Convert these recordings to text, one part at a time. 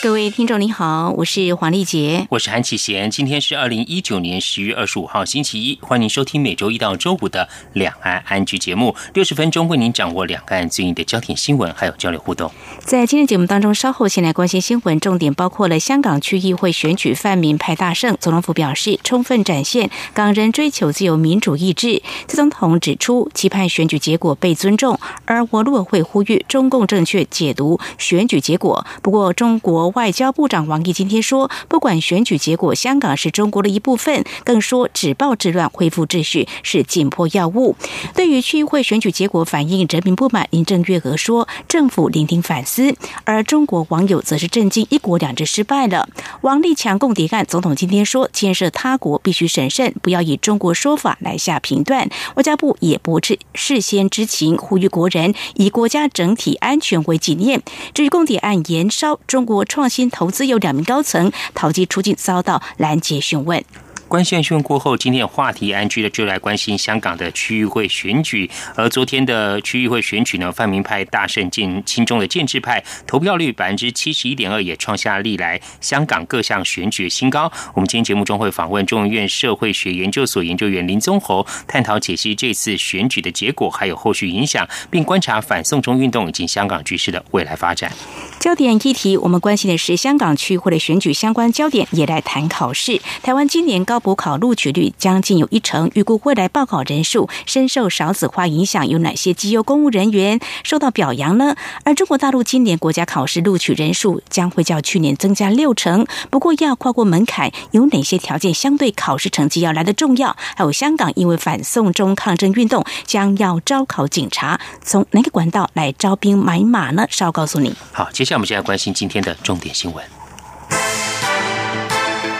各位听众您好，我是黄丽杰，我是韩启贤。今天是二零一九年十月二十五号星期一，欢迎收听每周一到周五的两岸安居节目，六十分钟为您掌握两岸最近的焦点新闻，还有交流互动。在今天节目当中，稍后先来关心新闻，重点包括了香港区议会选举泛民派大胜，总统府表示充分展现港人追求自由民主意志。蔡总统指出，期盼选举结果被尊重，而我陆委会呼吁中共正确解读选举结果。不过，中国。外交部长王毅今天说，不管选举结果，香港是中国的一部分，更说止暴制乱、恢复秩序是紧迫要务。对于区议会选举结果反映人民不满，林郑月娥说，政府聆听反思，而中国网友则是震惊，一国两制失败了。王立强共谍案，总统今天说，建设他国必须审慎，不要以中国说法来下评断。外交部也不是事先知情，呼吁国人以国家整体安全为纪念。至于共谍案延烧，中国。创新投资有两名高层逃机出境，遭到拦截询问。关线讯过后，今天的话题安居的就来关心香港的区域会选举。而昨天的区域会选举呢，泛民派大胜建亲中的建制派，投票率百分之七十一点二，也创下历来香港各项选举新高。我们今天节目中会访问中文院社会学研究所研究员林宗侯，探讨解析这次选举的结果，还有后续影响，并观察反送中运动以及香港局势的未来发展。焦点议题，我们关心的是香港区会的选举相关焦点，也来谈考试。台湾今年高补考录取率将近有一成，预估未来报考人数深受少子化影响。有哪些绩优公务人员受到表扬呢？而中国大陆今年国家考试录取人数将会较去年增加六成，不过要跨过门槛，有哪些条件相对考试成绩要来的重要？还有香港因为反送中抗争运动将要招考警察，从哪个管道来招兵买马呢？稍告诉你。好，接。下来我们就要关心今天的重点新闻，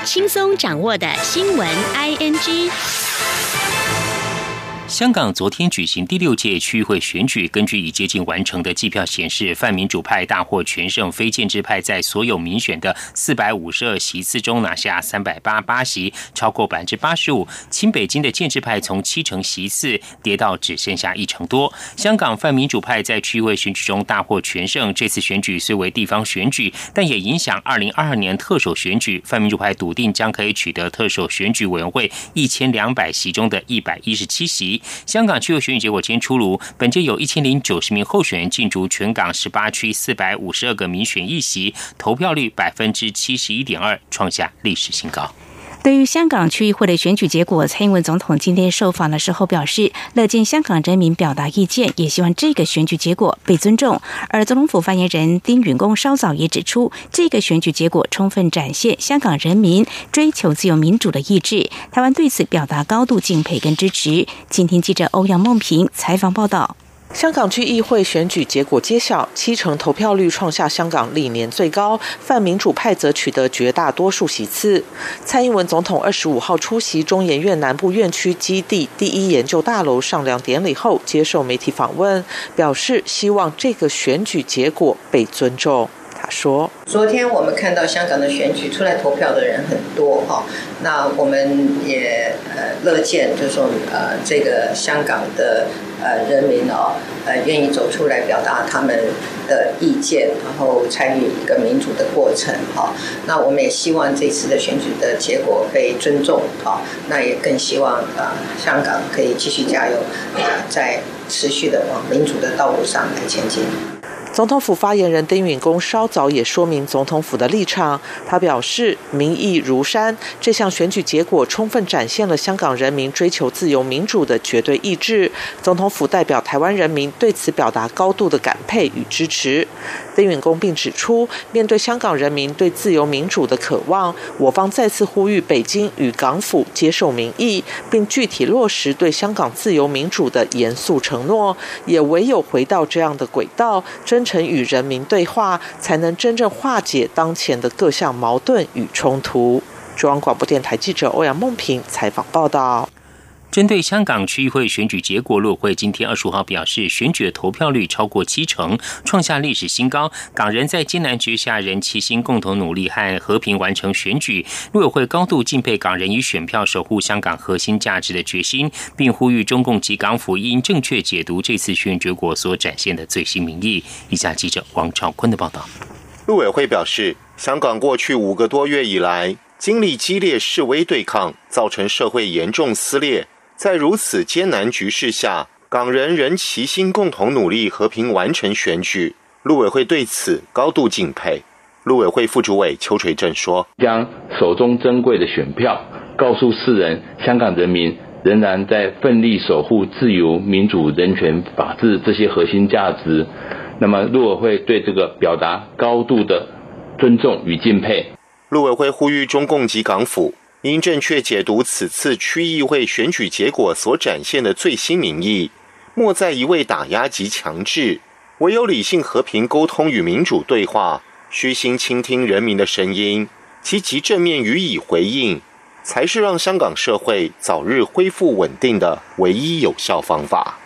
轻松掌握的新闻 I N G。香港昨天举行第六届区议会选举，根据已接近完成的计票显示，泛民主派大获全胜，非建制派在所有民选的四百五十二席次中拿下三百八八席，超过百分之八十五。亲北京的建制派从七成席次跌到只剩下一成多。香港泛民主派在区议会选举中大获全胜。这次选举虽为地方选举，但也影响二零二二年特首选举。泛民主派笃定将可以取得特首选举委员会一千两百席中的一百一十七席。香港区域选举结果今天出炉，本届有一千零九十名候选人进驻全港十八区四百五十二个民选议席，投票率百分之七十一点二，创下历史新高。对于香港区议会的选举结果，蔡英文总统今天受访的时候表示，乐见香港人民表达意见，也希望这个选举结果被尊重。而总统府发言人丁允恭稍早也指出，这个选举结果充分展现香港人民追求自由民主的意志，台湾对此表达高度敬佩跟支持。今天记者欧阳梦平采访报道。香港区议会选举结果揭晓，七成投票率创下香港历年最高，泛民主派则取得绝大多数席次。蔡英文总统二十五号出席中研院南部院区基地第一研究大楼上梁典礼后，接受媒体访问，表示希望这个选举结果被尊重。他说：“昨天我们看到香港的选举出来投票的人很多哈，那我们也呃乐见，就是说呃这个香港的呃人民哦呃愿意走出来表达他们的意见，然后参与一个民主的过程哈。那我们也希望这次的选举的结果被尊重哈，那也更希望啊香港可以继续加油，呃在持续的往民主的道路上来前进。”总统府发言人丁允恭稍早也说明总统府的立场。他表示，民意如山，这项选举结果充分展现了香港人民追求自由民主的绝对意志。总统府代表台湾人民对此表达高度的感佩与支持。丁允恭并指出，面对香港人民对自由民主的渴望，我方再次呼吁北京与港府接受民意，并具体落实对香港自由民主的严肃承诺。也唯有回到这样的轨道，真成与人民对话，才能真正化解当前的各项矛盾与冲突。中央广播电台记者欧阳梦平采访报道。针对香港区议会选举结果，陆委会今天二十五号表示，选举的投票率超过七成，创下历史新高。港人在艰难之下仍齐心共同努力和和平完成选举。陆委会高度敬佩港人以选票守护香港核心价值的决心，并呼吁中共及港府应正确解读这次选举结果所展现的最新民意。以下记者王兆坤的报道。陆委会表示，香港过去五个多月以来，经历激烈示威对抗，造成社会严重撕裂。在如此艰难局势下，港人仍齐心共同努力，和平完成选举。陆委会对此高度敬佩。陆委会副主委邱垂正说：“将手中珍贵的选票告诉世人，香港人民仍然在奋力守护自由、民主、人权、法治这些核心价值。那么，陆委会对这个表达高度的尊重与敬佩。”陆委会呼吁中共及港府。应正确解读此次区议会选举结果所展现的最新民意，莫再一味打压及强制，唯有理性和平沟通与民主对话，虚心倾听人民的声音，积极正面予以回应，才是让香港社会早日恢复稳定的唯一有效方法。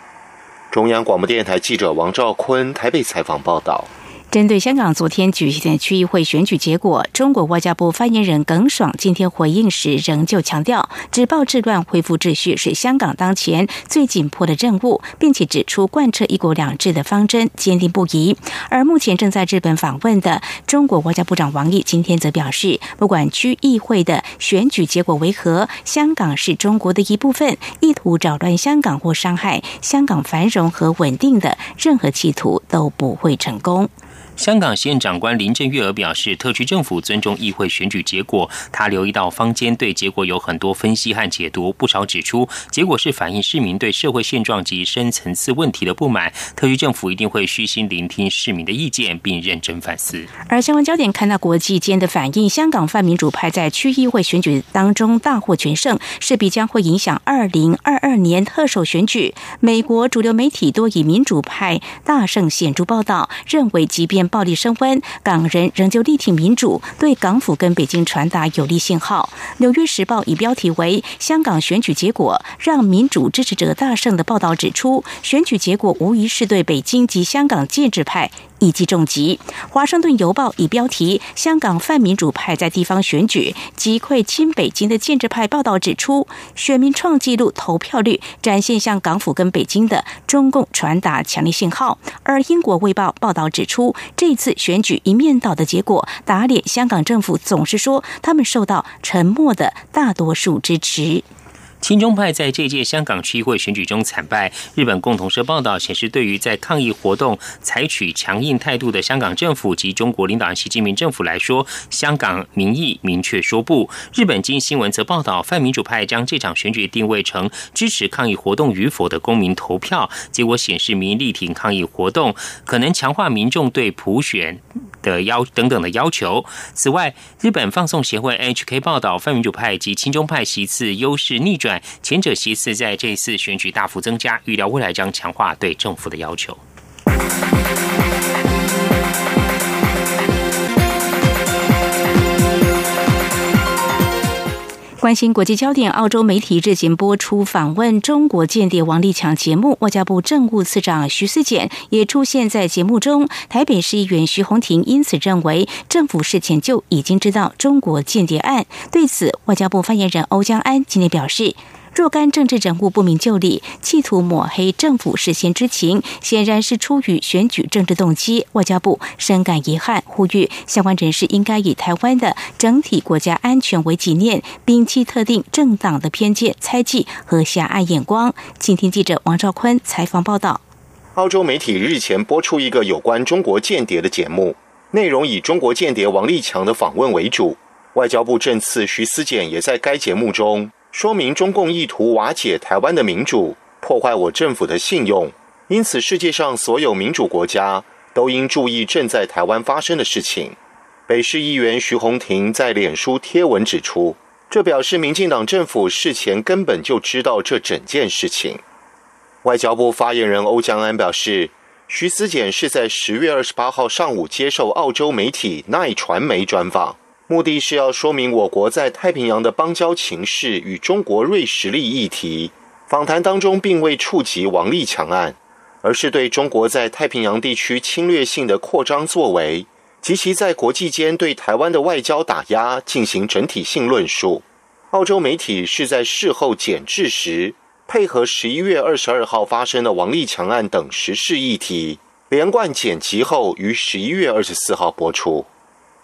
中央广播电台记者王兆坤台北采访报道。针对香港昨天举行的区议会选举结果，中国外交部发言人耿爽今天回应时仍旧强调，止暴制乱、恢复秩序是香港当前最紧迫的任务，并且指出贯彻“一国两制”的方针坚定不移。而目前正在日本访问的中国外交部长王毅今天则表示，不管区议会的选举结果为何，香港是中国的一部分，意图扰乱香港或伤害香港繁荣和稳定的任何企图都不会成功。香港行政长官林郑月娥表示，特区政府尊重议会选举结果。他留意到坊间对结果有很多分析和解读，不少指出结果是反映市民对社会现状及深层次问题的不满。特区政府一定会虚心聆听市民的意见，并认真反思。而相关焦点看到国际间的反应，香港泛民主派在区议会选举当中大获全胜，势必将会影响二零二二年特首选举。美国主流媒体多以民主派大胜显著报道，认为即便暴力升温，港人仍旧力挺民主，对港府跟北京传达有力信号。《纽约时报》以标题为“香港选举结果让民主支持者大胜”的报道指出，选举结果无疑是对北京及香港建制派。一击重击。华盛顿邮报以标题“香港泛民主派在地方选举击溃亲北京的建制派”报道指出，选民创纪录投票率，展现向港府跟北京的中共传达强烈信号。而英国卫报报道指出，这次选举一面倒的结果，打脸香港政府总是说他们受到沉默的大多数支持。亲中派在这届香港区议会选举中惨败。日本共同社报道显示，对于在抗议活动采取强硬态度的香港政府及中国领导人习近平政府来说，香港民意明确说不。日本经新闻则报道，泛民主派将这场选举定位成支持抗议活动与否的公民投票。结果显示，民力挺抗议活动，可能强化民众对普选的要等等的要求。此外，日本放送协会 HK 报道，泛民主派及亲中派席次优势逆转。前者席次在这次选举大幅增加，预料未来将强化对政府的要求。关心国际焦点，澳洲媒体日前播出访问中国间谍王立强节目，外交部政务次长徐思俭也出现在节目中。台北市议员徐宏庭因此认为，政府事前就已经知道中国间谍案。对此，外交部发言人欧江安今天表示。若干政治人物不明就里，企图抹黑政府事先知情，显然是出于选举政治动机。外交部深感遗憾，呼吁相关人士应该以台湾的整体国家安全为己念，摒弃特定政党的偏见、猜忌和狭隘眼光。请听记者王兆坤采访报道。澳洲媒体日前播出一个有关中国间谍的节目，内容以中国间谍王立强的访问为主。外交部政次徐思俭也在该节目中。说明中共意图瓦解台湾的民主，破坏我政府的信用。因此，世界上所有民主国家都应注意正在台湾发生的事情。北市议员徐宏庭在脸书贴文指出，这表示民进党政府事前根本就知道这整件事情。外交部发言人欧江安表示，徐思俭是在十月二十八号上午接受澳洲媒体奈传媒专访。目的是要说明我国在太平洋的邦交情势与中国锐实力议题，访谈当中并未触及王立强案，而是对中国在太平洋地区侵略性的扩张作为及其在国际间对台湾的外交打压进行整体性论述。澳洲媒体是在事后检制时，配合十一月二十二号发生的王立强案等时事议题，连贯剪辑后于十一月二十四号播出。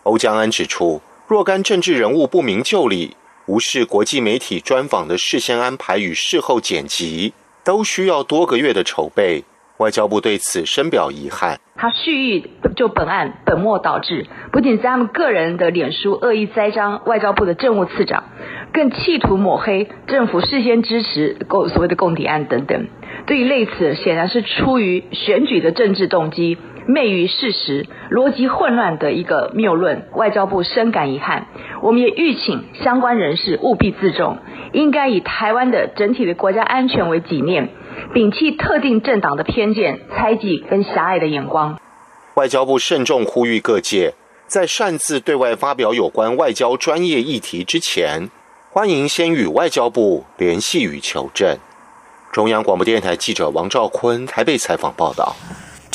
欧江安指出，若干政治人物不明就里，无视国际媒体专访的事先安排与事后剪辑，都需要多个月的筹备。外交部对此深表遗憾。他蓄意就本案本末倒置，不仅在他们个人的脸书恶意栽赃外交部的政务次长，更企图抹黑政府事先支持共所谓的共谍案等等。对于类此，显然是出于选举的政治动机，昧于事实、逻辑混乱的一个谬论。外交部深感遗憾，我们也吁请相关人士务必自重，应该以台湾的整体的国家安全为己念。摒弃特定政党的偏见、猜忌跟狭隘的眼光。外交部慎重呼吁各界，在擅自对外发表有关外交专业议题之前，欢迎先与外交部联系与求证。中央广播电台记者王兆坤台北采访报道。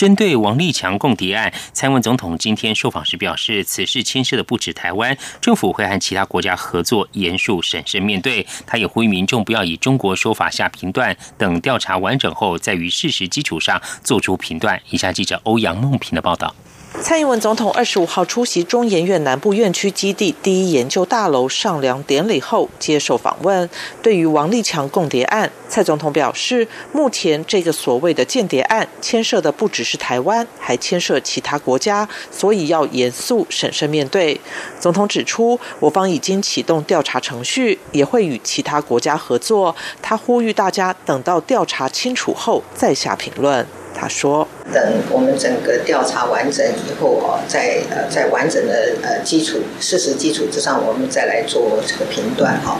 针对王立强共谍案，蔡文总统今天受访时表示，此事牵涉的不止台湾，政府会和其他国家合作，严肃审慎面对。他也呼吁民众不要以中国说法下评断，等调查完整后，再于事实基础上做出评断。以下记者欧阳梦平的报道。蔡英文总统二十五号出席中研院南部院区基地第一研究大楼上梁典礼后接受访问。对于王立强共谍案，蔡总统表示，目前这个所谓的间谍案牵涉的不只是台湾，还牵涉其他国家，所以要严肃审慎面对。总统指出，我方已经启动调查程序，也会与其他国家合作。他呼吁大家等到调查清楚后再下评论。他说：“等我们整个调查完整以后哦，在呃在完整的呃基础事实基础之上，我们再来做这个评断哈。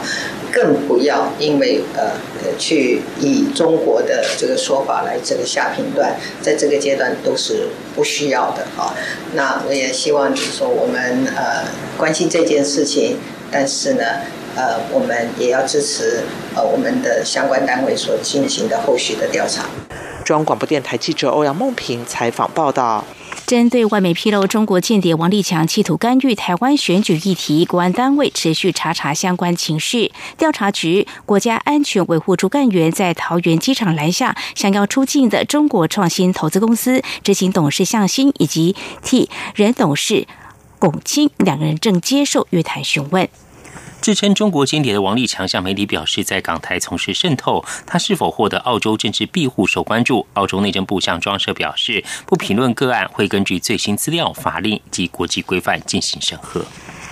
更不要因为呃去以中国的这个说法来这个下评断，在这个阶段都是不需要的哈。那我也希望就是说我们呃关心这件事情，但是呢呃我们也要支持呃我们的相关单位所进行的后续的调查。”中央广播电台记者欧阳梦平采访报道：针对外媒披露中国间谍王立强企图干预台湾选举议题，国安单位持续查查相关情势。调查局国家安全维护处干员在桃园机场拦下想要出境的中国创新投资公司执行董事向新以及替任董事龚清两个人正接受约谈询问。自称中国间谍的王立强向媒体表示，在港台从事渗透，他是否获得澳洲政治庇护受关注。澳洲内政部向中社表示，不评论个案，会根据最新资料、法令及国际规范进行审核。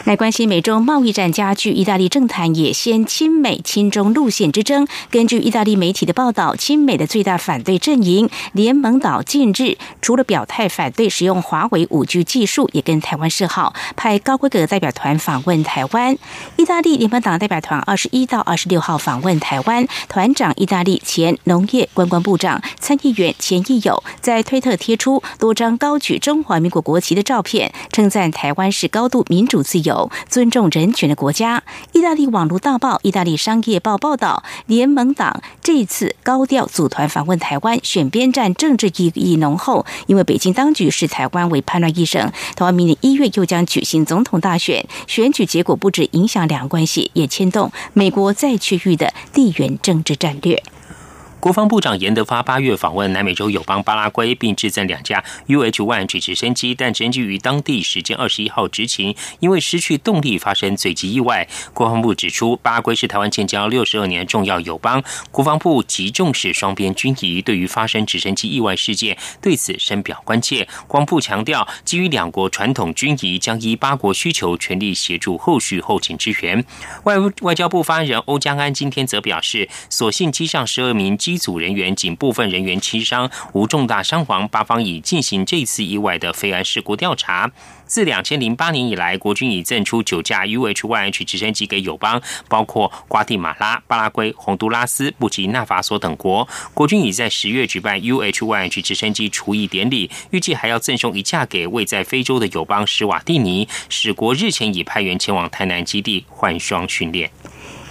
来关心美中贸易战加剧，意大利政坛也掀亲美亲中路线之争。根据意大利媒体的报道，亲美的最大反对阵营联盟岛近日除了表态反对使用华为五 G 技术，也跟台湾示好，派高规格代表团访问台湾。意大利联盟党代表团二十一到二十六号访问台湾，团长意大利前农业观光部长参议员钱义友在推特贴出多张高举中华民国国旗的照片，称赞台湾是高度民主自由。尊重人权的国家。意大利网络大报《意大利商业报》报道，联盟党这次高调组团访问台湾，选边站政治意义浓厚。因为北京当局视台湾为叛乱一省，台湾明年一月又将举行总统大选，选举结果不止影响两岸关系，也牵动美国在区域的地缘政治战略。国防部长严德发八月访问南美洲友邦巴拉圭，并致赠两架 UH-1 直升机，但直升机于当地时间二十一号执勤，因为失去动力发生坠机意外。国防部指出，巴拉圭是台湾建交六十二年重要友邦，国防部极重视双边军谊，对于发生直升机意外事件，对此深表关切。国防部强调，基于两国传统军谊，将依八国需求全力协助后续后勤支援。外外交部发言人欧江安今天则表示，所幸机上十二名机机组人员仅部分人员轻伤，无重大伤亡。八方已进行这次意外的飞安事故调查。自两千零八年以来，国军已赠出九架 UH-1H 直升机给友邦，包括瓜地马拉、巴拉圭、洪都拉斯、布吉纳法索等国。国军已在十月举办 UH-1H 直升机除役典礼，预计还要赠送一架给位在非洲的友邦史瓦蒂尼。使国日前已派员前往台南基地换双训练。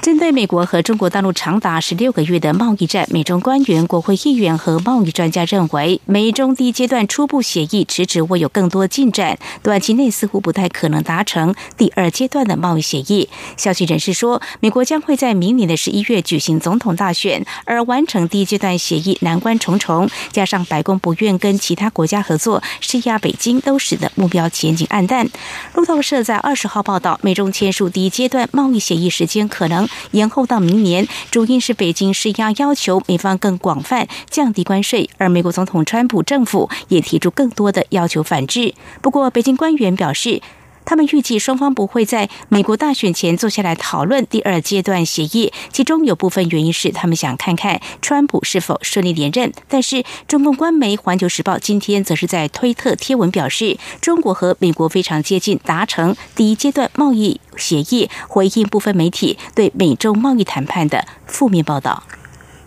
针对美国和中国大陆长达十六个月的贸易战，美中官员、国会议员和贸易专家认为，美中第一阶段初步协议迟迟未有更多进展，短期内似乎不太可能达成第二阶段的贸易协议。消息人士说，美国将会在明年的十一月举行总统大选，而完成第一阶段协议难关重重，加上白宫不愿跟其他国家合作，施压北京，都使得目标前景暗淡。路透社在二十号报道，美中签署第一阶段贸易协议时间可能。延后到明年，主因是北京施压要求美方更广泛降低关税，而美国总统川普政府也提出更多的要求反制。不过，北京官员表示。他们预计双方不会在美国大选前坐下来讨论第二阶段协议，其中有部分原因是他们想看看川普是否顺利连任。但是，中共官媒《环球时报》今天则是在推特贴文表示，中国和美国非常接近达成第一阶段贸易协议，回应部分媒体对美洲贸易谈判的负面报道。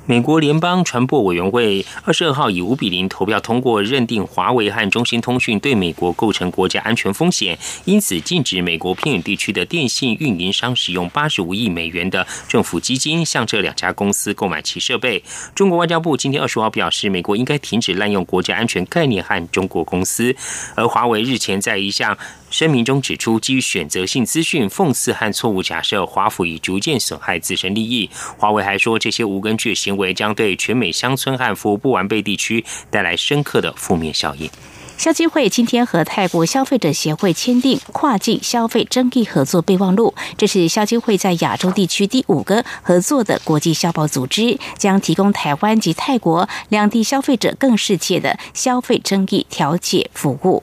美国联邦传播委员会二十二号以五比零投票通过，认定华为和中兴通讯对美国构成国家安全风险，因此禁止美国偏远地区的电信运营商使用八十五亿美元的政府基金向这两家公司购买其设备。中国外交部今天二十号表示，美国应该停止滥用国家安全概念和中国公司。而华为日前在一项声明中指出，基于选择性资讯、讽刺和错误假设，华府已逐渐损害自身利益。华为还说，这些无根据行。为将对全美乡村和服务不完备地区带来深刻的负面效应。消基会今天和泰国消费者协会签订跨境消费争议合作备忘录，这是消基会在亚洲地区第五个合作的国际消保组织，将提供台湾及泰国两地消费者更适切的消费争议调解服务。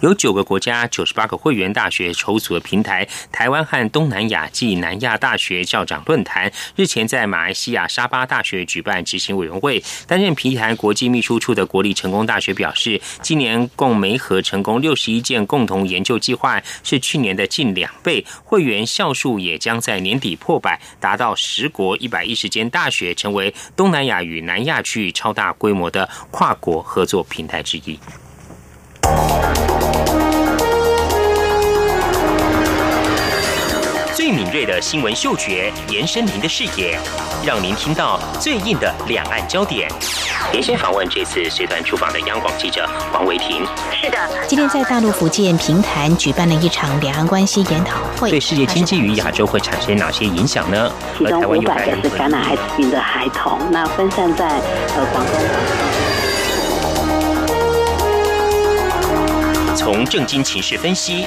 有九个国家、九十八个会员大学筹组的平台——台湾和东南亚暨南亚大学校长论坛，日前在马来西亚沙巴大学举办执行委员会。担任平台国际秘书处的国立成功大学表示，今年共媒合成功六十一件共同研究计划，是去年的近两倍。会员校数也将在年底破百，达到十国一百一十间大学，成为东南亚与南亚区域超大规模的跨国合作平台之一。最敏锐的新闻嗅觉，延伸您的视野，让您听到最硬的两岸焦点。连线访问这次随团出访的央广记者黄维婷。是的，今天在大陆福建平潭举办了一场两岸关系研讨会，对世界经济与亚洲会产生哪些影响呢？其中五百个是感染艾滋病的孩童，那分散在呃广东。从正经情势分析、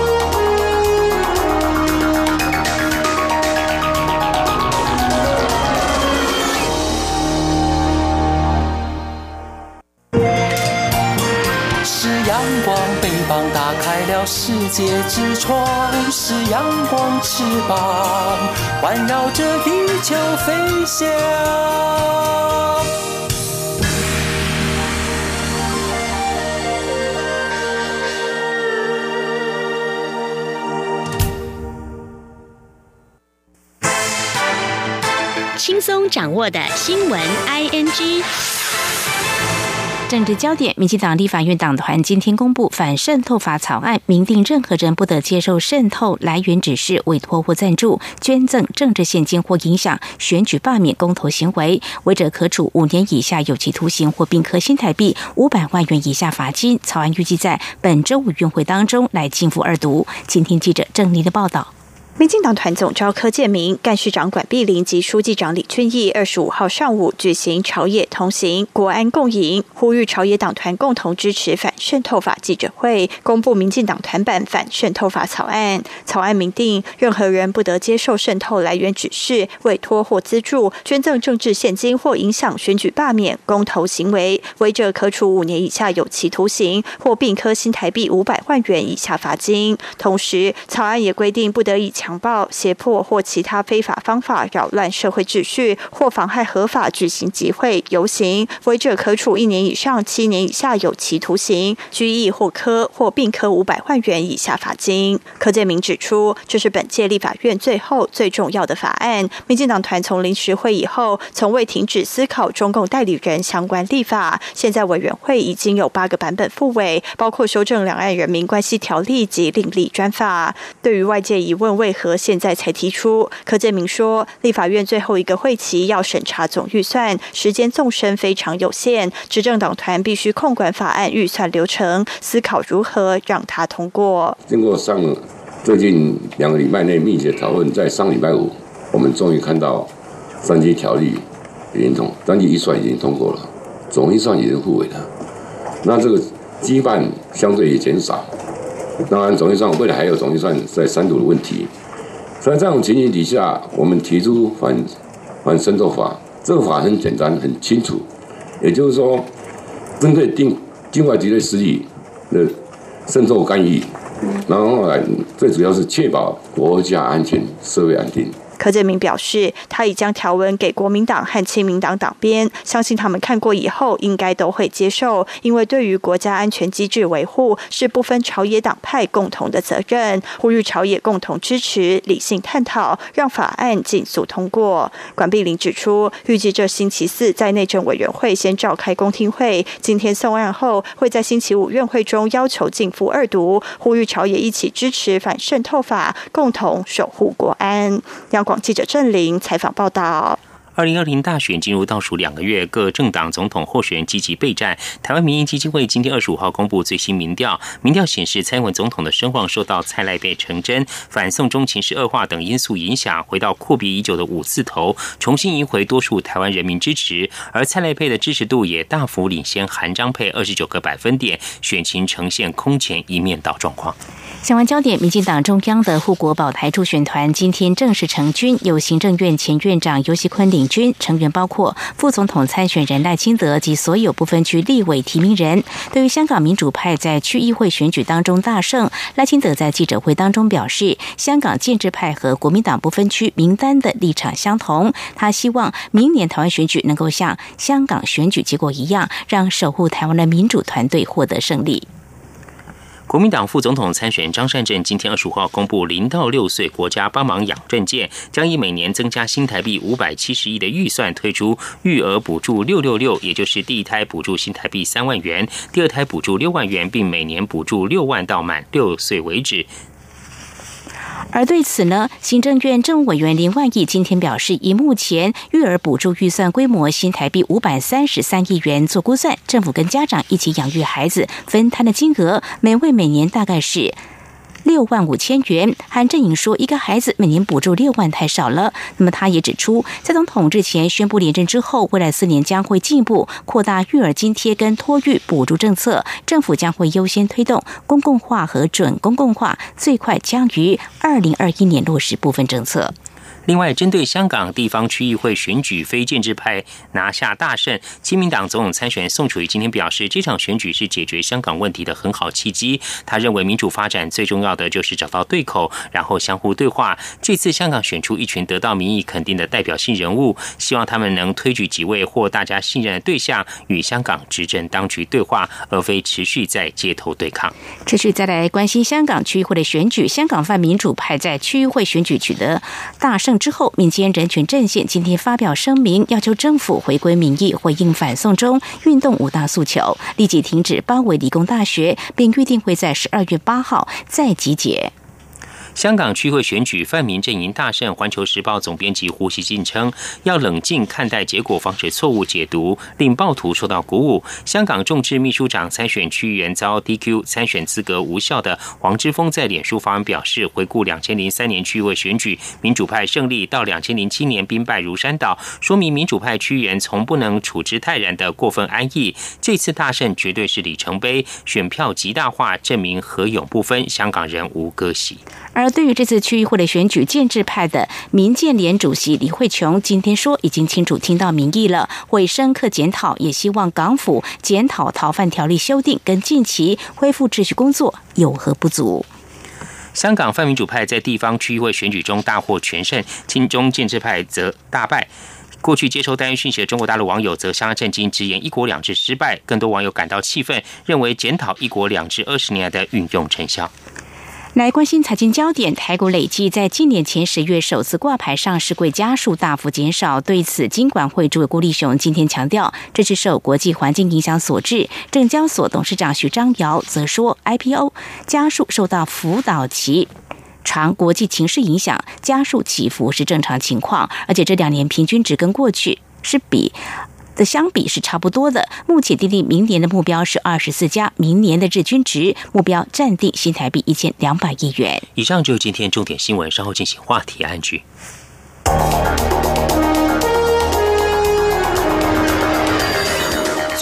光打开了世界之窗，是阳光翅膀，环绕着地球飞翔。轻松掌握的新闻，I N G。政治焦点：民进党立法院党团今天公布反渗透法草案，明定任何人不得接受渗透来源指示、委托或赞助、捐赠政治现金或影响选举罢免公投行为，违者可处五年以下有期徒刑或并科新台币五百万元以下罚金。草案预计在本周五院会当中来进赴二读。今天记者郑妮的报道。民进党团总召柯建明、干事长管碧玲及书记长李俊毅二十五号上午举行朝野同行、国安共赢，呼吁朝野党团共同支持反渗透法记者会，公布民进党团版反渗透法草案。草案明定，任何人不得接受渗透来源指示、委托或资助、捐赠政治现金或影响选举罢免公投行为，违者可处五年以下有期徒刑或并科新台币五百万元以下罚金。同时，草案也规定不得以强暴、胁迫或其他非法方法扰乱社会秩序，或妨害合法举行集会、游行，违者可处一年以上七年以下有期徒刑、拘役或科或并科五百万元以下罚金。柯建明指出，这是本届立法院最后最重要的法案。民进党团从临时会以后，从未停止思考中共代理人相关立法。现在委员会已经有八个版本复委，包括修正两岸人民关系条例及另立专法。对于外界疑问为何现在才提出，柯建明说，立法院最后一个会期要审查总预算，时间纵深非常有限，执政党团必须控管法案预算流程，思考如何让它通过。经过上最近两个礼拜内密切讨论，在上礼拜五，我们终于看到三级条例已经通，三级预算已经通过了，总预算已经复委了，那这个羁绊相对也减少。当然，总预算未来还有总预算在三读的问题。在这种情形底下，我们提出反反渗透法，这个法很简单、很清楚，也就是说，针对定境外敌对势力的渗透干预，然后来最主要是确保国家安全、社会安定。柯建明表示，他已将条文给国民党和亲民党党编，相信他们看过以后应该都会接受，因为对于国家安全机制维护是不分朝野党派共同的责任。呼吁朝野共同支持，理性探讨，让法案尽速通过。管碧玲指出，预计这星期四在内政委员会先召开公听会，今天送案后会在星期五院会中要求进赴二读，呼吁朝野一起支持反渗透法，共同守护国安。央记者郑玲采访报道。二零二零大选进入倒数两个月，各政党总统候选人积极备战。台湾民意基金会今天二十五号公布最新民调，民调显示蔡英文总统的声望受到蔡赖被成真、反送中情势恶化等因素影响，回到阔别已久的五字头，重新赢回多数台湾人民支持。而蔡赖配的支持度也大幅领先韩张配二十九个百分点，选情呈现空前一面倒状况。相关焦点，民进党中央的护国保台助选团今天正式成军，由行政院前院长尤锡坤领军，成员包括副总统参选人赖清德及所有不分区立委提名人。对于香港民主派在区议会选举当中大胜，赖清德在记者会当中表示，香港建制派和国民党不分区名单的立场相同，他希望明年台湾选举能够像香港选举结果一样，让守护台湾的民主团队获得胜利。国民党副总统参选张善政今天二十五号公布零到六岁国家帮忙养证件，将以每年增加新台币五百七十亿的预算推出育儿补助六六六，也就是第一胎补助新台币三万元，第二胎补助六万元，并每年补助六万到满六岁为止。而对此呢，行政院政务委员林万益今天表示，以目前育儿补助预算规模新台币五百三十三亿元做估算，政府跟家长一起养育孩子分摊的金额，每位每年大概是。六万五千元，韩正颖说，一个孩子每年补助六万太少了。那么他也指出，在总统日前宣布连任之后，未来四年将会进一步扩大育儿津贴跟托育补助政策，政府将会优先推动公共化和准公共化，最快将于二零二一年落实部分政策。另外，针对香港地方区议会选举非建制派拿下大胜，亲民党总统参选宋楚瑜今天表示，这场选举是解决香港问题的很好契机。他认为，民主发展最重要的就是找到对口，然后相互对话。这次香港选出一群得到民意肯定的代表性人物，希望他们能推举几位或大家信任的对象，与香港执政当局对话，而非持续在街头对抗。持续再来关心香港区议会的选举，香港泛民主派在区议会选举取得大胜。之后，民间人权阵线今天发表声明，要求政府回归民意，回应反送中运动五大诉求，立即停止包围理工大学，并预定会在十二月八号再集结。香港区会选举泛民阵营大胜，《环球时报》总编辑胡锡进称，要冷静看待结果，防止错误解读，令暴徒受到鼓舞。香港众志秘书长参选区议员遭 DQ 参选资格无效的黄之锋在脸书发文表示，回顾两千零三年区会选举，民主派胜利到两千零七年兵败如山倒，说明民主派区议员从不能处之泰然的过分安逸。这次大胜绝对是里程碑，选票极大化，证明何勇不分，香港人无割席。而对于这次区议会的选举，建制派的民建联主席李慧琼今天说，已经清楚听到民意了，会深刻检讨，也希望港府检讨逃犯条例修订跟近期恢复秩序工作有何不足。香港泛民主派在地方区议会选举中大获全胜，亲中建制派则大败。过去接收单一讯息的中国大陆网友则相当震惊，直言“一国两制”失败。更多网友感到气愤，认为检讨“一国两制”二十年来的运用成效。来关心财经焦点，台股累计在今年前十月首次挂牌上市柜家数大幅减少。对此，金管会主委郭立雄今天强调，这是受国际环境影响所致。证交所董事长徐章尧则说，IPO 家数受到辅导期长国际情势影响，家数起伏是正常情况，而且这两年平均值跟过去是比。的相比是差不多的。目前滴滴明年的目标是二十四家，明年的日均值目标暂定新台币一千两百亿元。以上就是今天重点新闻，稍后进行话题安居。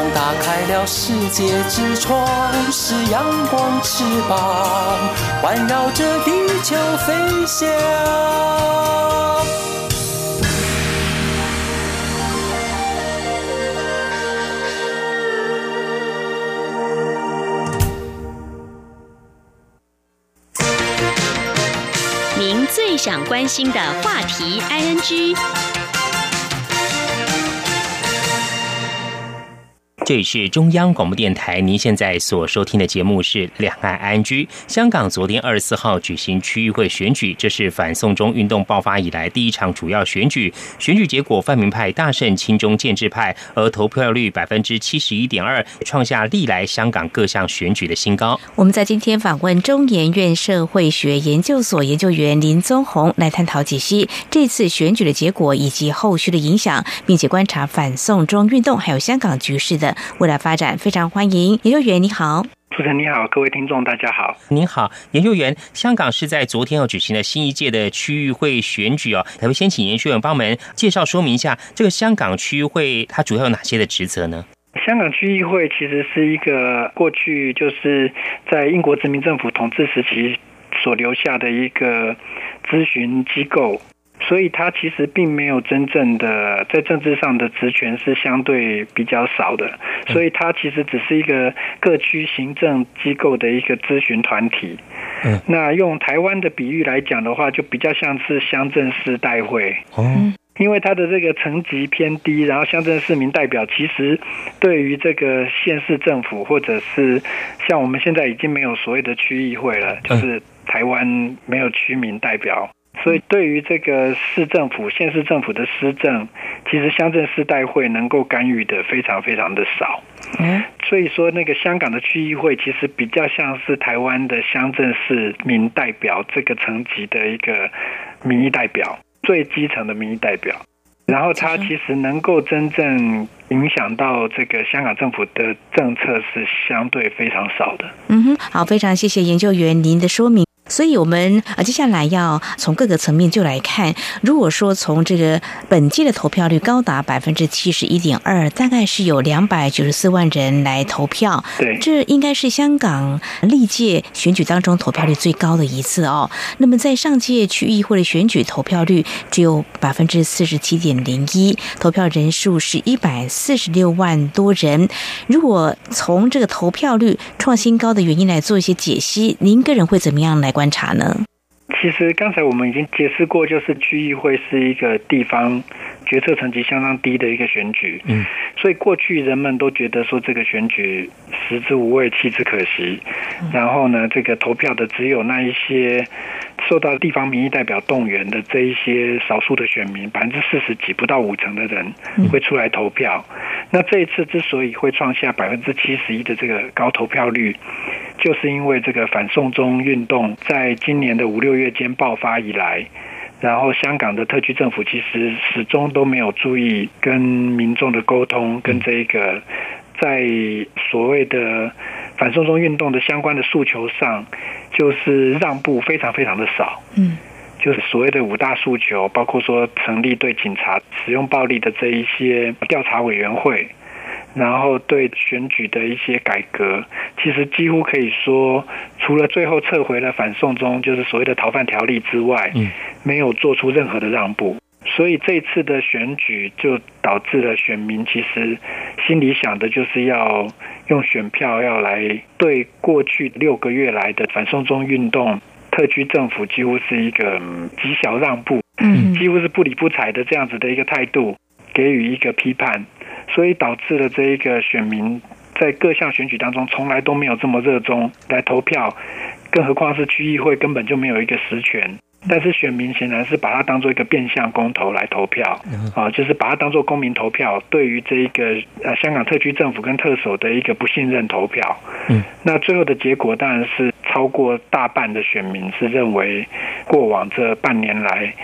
膀打开了世界之窗；是阳光，翅膀环绕着地球飞翔。您最想关心的话题，ING。这里是中央广播电台，您现在所收听的节目是《两岸安居》。香港昨天二十四号举行区域会选举，这是反送中运动爆发以来第一场主要选举。选举结果，泛民派大胜亲中建制派，而投票率百分之七十一点二，创下历来香港各项选举的新高。我们在今天访问中研院社会学研究所研究员林宗宏，来探讨解析这次选举的结果以及后续的影响，并且观察反送中运动还有香港局势的。未来发展非常欢迎研究员，你好，主持人你好，各位听众大家好，您好，研究员。香港是在昨天要举行的新一届的区域会选举哦，可不先请研究员帮我们介绍说明一下这个香港区域会它主要有哪些的职责呢？香港区议会其实是一个过去就是在英国殖民政府统治时期所留下的一个咨询机构。所以，他其实并没有真正的在政治上的职权是相对比较少的，所以他其实只是一个各区行政机构的一个咨询团体。嗯，那用台湾的比喻来讲的话，就比较像是乡镇市代会。哦，因为他的这个层级偏低，然后乡镇市民代表其实对于这个县市政府，或者是像我们现在已经没有所谓的区议会了，就是台湾没有区民代表。所以，对于这个市政府、县市政府的施政，其实乡镇市代会能够干预的非常非常的少。嗯，所以说那个香港的区议会其实比较像是台湾的乡镇市民代表这个层级的一个民意代表，最基层的民意代表。然后，它其实能够真正影响到这个香港政府的政策是相对非常少的。嗯哼，好，非常谢谢研究员您的说明。所以，我们啊，接下来要从各个层面就来看。如果说从这个本届的投票率高达百分之七十一点二，大概是有两百九十四万人来投票。对，这应该是香港历届选举当中投票率最高的一次哦。那么，在上届区议会的选举投票率只有百分之四十七点零一，投票人数是一百四十六万多人。如果从这个投票率创新高的原因来做一些解析，您个人会怎么样来？观察呢？其实刚才我们已经解释过，就是区议会是一个地方决策层级相当低的一个选举。嗯，所以过去人们都觉得说这个选举食之无味，弃之可惜。然后呢，这个投票的只有那一些受到地方民意代表动员的这一些少数的选民，百分之四十几不到五成的人会出来投票。那这一次之所以会创下百分之七十一的这个高投票率，就是因为这个反送中运动在今年的五六月间爆发以来。然后，香港的特区政府其实始终都没有注意跟民众的沟通，跟这个在所谓的反送中运动的相关的诉求上，就是让步非常非常的少。嗯，就是所谓的五大诉求，包括说成立对警察使用暴力的这一些调查委员会。然后对选举的一些改革，其实几乎可以说，除了最后撤回了反送中，就是所谓的逃犯条例之外，嗯，没有做出任何的让步。所以这次的选举就导致了选民其实心里想的就是要用选票要来对过去六个月来的反送中运动，特区政府几乎是一个极小让步，嗯，几乎是不理不睬的这样子的一个态度，给予一个批判。所以导致了这一个选民在各项选举当中从来都没有这么热衷来投票，更何况是区议会根本就没有一个实权。但是选民显然是把它当做一个变相公投来投票，啊，就是把它当做公民投票，对于这一个呃香港特区政府跟特首的一个不信任投票。嗯，那最后的结果当然是超过大半的选民是认为过往这半年来。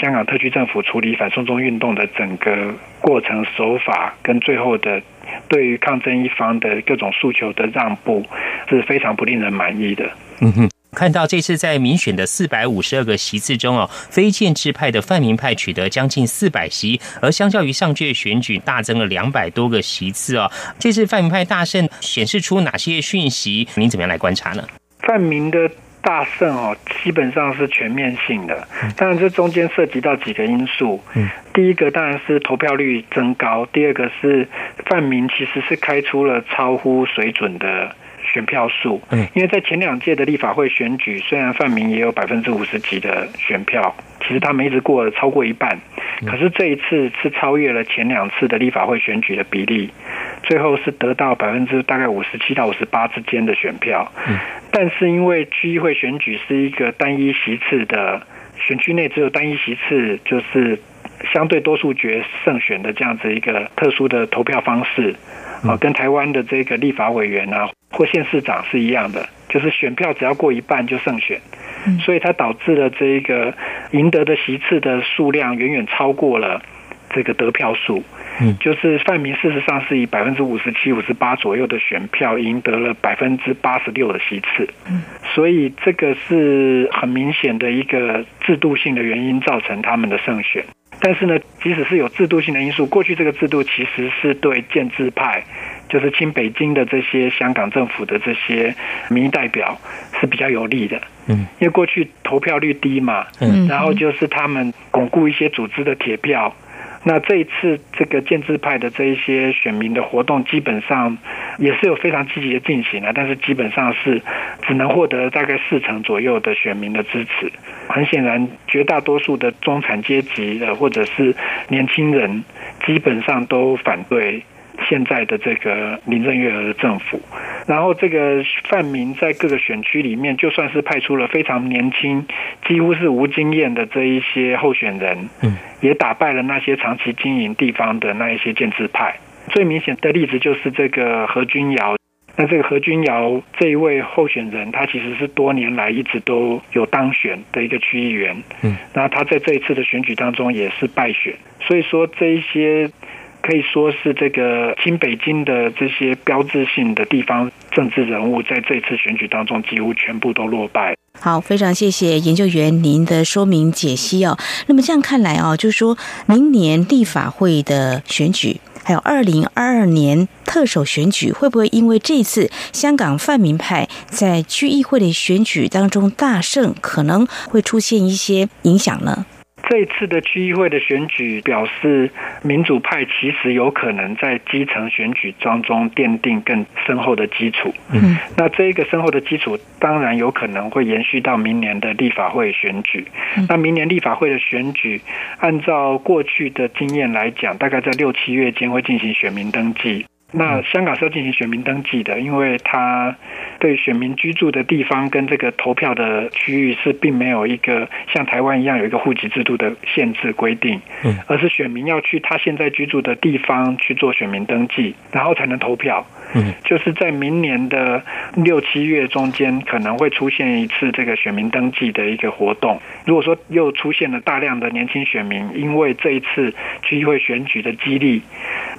香港特区政府处理反送中运动的整个过程手法，跟最后的对于抗争一方的各种诉求的让步，是非常不令人满意的。嗯哼，看到这次在民选的四百五十二个席次中哦，非建制派的泛民派取得将近四百席，而相较于上届选举大增了两百多个席次哦。这次泛民派大胜显示出哪些讯息？您怎么样来观察呢？泛民的。大胜哦，基本上是全面性的。当然，这中间涉及到几个因素。嗯，第一个当然是投票率增高，第二个是泛民其实是开出了超乎水准的选票数。嗯，因为在前两届的立法会选举，虽然泛民也有百分之五十几的选票，其实他们一直过了超过一半。可是这一次是超越了前两次的立法会选举的比例。最后是得到百分之大概五十七到五十八之间的选票，但是因为区议会选举是一个单一席次的选区内只有单一席次，就是相对多数决胜选的这样子一个特殊的投票方式，啊，跟台湾的这个立法委员啊或县市长是一样的，就是选票只要过一半就胜选，所以它导致了这一个赢得的席次的数量远远超过了这个得票数。嗯，就是范明事实上是以百分之五十七、五十八左右的选票赢得了百分之八十六的席次，嗯，所以这个是很明显的一个制度性的原因造成他们的胜选。但是呢，即使是有制度性的因素，过去这个制度其实是对建制派，就是亲北京的这些香港政府的这些民意代表是比较有利的，嗯，因为过去投票率低嘛，嗯，然后就是他们巩固一些组织的铁票。那这一次，这个建制派的这一些选民的活动，基本上也是有非常积极的进行了，但是基本上是只能获得大概四成左右的选民的支持。很显然，绝大多数的中产阶级的或者是年轻人，基本上都反对。现在的这个林郑月娥的政府，然后这个范明在各个选区里面，就算是派出了非常年轻、几乎是无经验的这一些候选人，嗯，也打败了那些长期经营地方的那一些建制派。最明显的例子就是这个何君尧。那这个何君尧这一位候选人，他其实是多年来一直都有当选的一个区议员，嗯，那他在这一次的选举当中也是败选。所以说这一些。可以说是这个新北京的这些标志性的地方政治人物，在这次选举当中几乎全部都落败。好，非常谢谢研究员您的说明解析哦。那么这样看来啊，就是说明年立法会的选举，还有二零二二年特首选举，会不会因为这次香港泛民派在区议会的选举当中大胜，可能会出现一些影响呢？这一次的区议会的选举表示，民主派其实有可能在基层选举当中奠定更深厚的基础。嗯，那这一个深厚的基础，当然有可能会延续到明年的立法会选举。那明年立法会的选举，按照过去的经验来讲，大概在六七月间会进行选民登记。那香港是要进行选民登记的，因为它对选民居住的地方跟这个投票的区域是并没有一个像台湾一样有一个户籍制度的限制规定，嗯，而是选民要去他现在居住的地方去做选民登记，然后才能投票。嗯，就是在明年的六七月中间可能会出现一次这个选民登记的一个活动。如果说又出现了大量的年轻选民，因为这一次区议会选举的激励，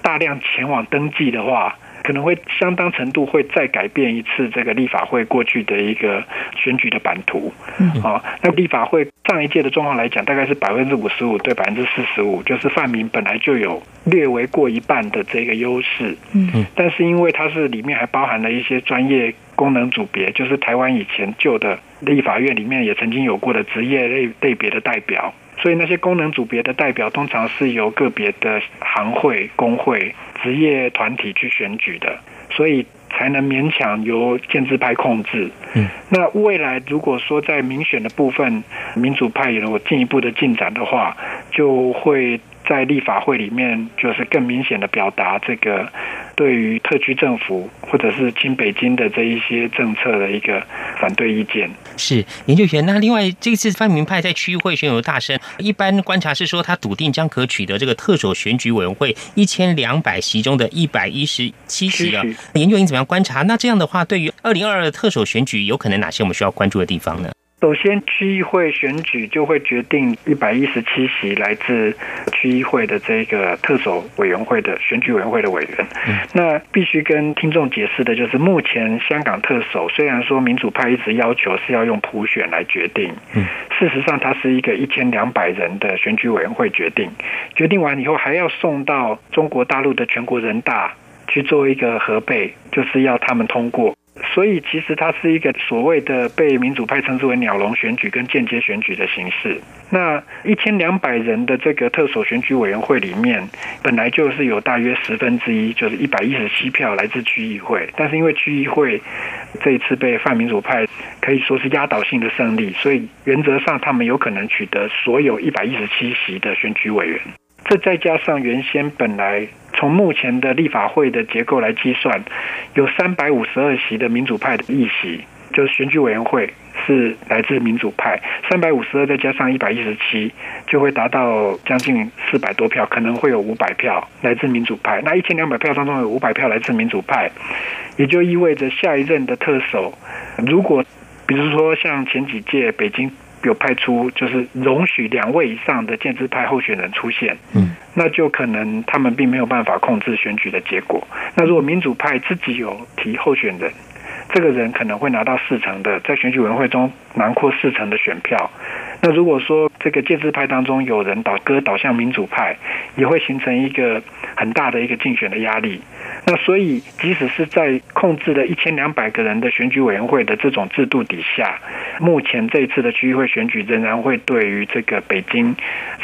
大量前往登记的话。可能会相当程度会再改变一次这个立法会过去的一个选举的版图。嗯，啊，那立法会上一届的状况来讲，大概是百分之五十五对百分之四十五，就是泛民本来就有略为过一半的这个优势。嗯，但是因为它是里面还包含了一些专业功能组别，就是台湾以前旧的立法院里面也曾经有过的职业类类别的代表。所以那些功能组别的代表，通常是由个别的行会、工会、职业团体去选举的，所以才能勉强由建制派控制。嗯，那未来如果说在民选的部分，民主派有了进一步的进展的话，就会。在立法会里面，就是更明显的表达这个对于特区政府或者是亲北京的这一些政策的一个反对意见。是研究员。那另外，这次泛民派在区议会选有大胜，一般观察是说他笃定将可取得这个特首选举委员会一千两百席中的一百一十七席了。研究员怎么样观察？那这样的话，对于二零二二的特首选举，有可能哪些我们需要关注的地方呢？首先，区议会选举就会决定一百一十七席来自区议会的这个特首委员会的选举委员会的委员。那必须跟听众解释的就是，目前香港特首虽然说民主派一直要求是要用普选来决定，事实上它是一个一千两百人的选举委员会决定，决定完以后还要送到中国大陆的全国人大去做一个核备，就是要他们通过。所以，其实它是一个所谓的被民主派称之为“鸟笼选举”跟间接选举的形式。那一千两百人的这个特首选举委员会里面，本来就是有大约十分之一，就是一百一十七票来自区议会。但是因为区议会这一次被泛民主派可以说是压倒性的胜利，所以原则上他们有可能取得所有一百一十七席的选举委员。这再加上原先本来从目前的立法会的结构来计算，有三百五十二席的民主派的议席，就是选举委员会是来自民主派，三百五十二再加上一百一十七，就会达到将近四百多票，可能会有五百票来自民主派。那一千两百票当中有五百票来自民主派，也就意味着下一任的特首，如果比如说像前几届北京。有派出就是容许两位以上的建制派候选人出现，嗯，那就可能他们并没有办法控制选举的结果。那如果民主派自己有提候选人，这个人可能会拿到四成的，在选举委员会中囊括四成的选票。那如果说这个建制派当中有人倒戈倒向民主派，也会形成一个很大的一个竞选的压力。那 所以，即使是在控制了一千两百个人的选举委员会的这种制度底下，目前这一次的区议会选举仍然会对于这个北京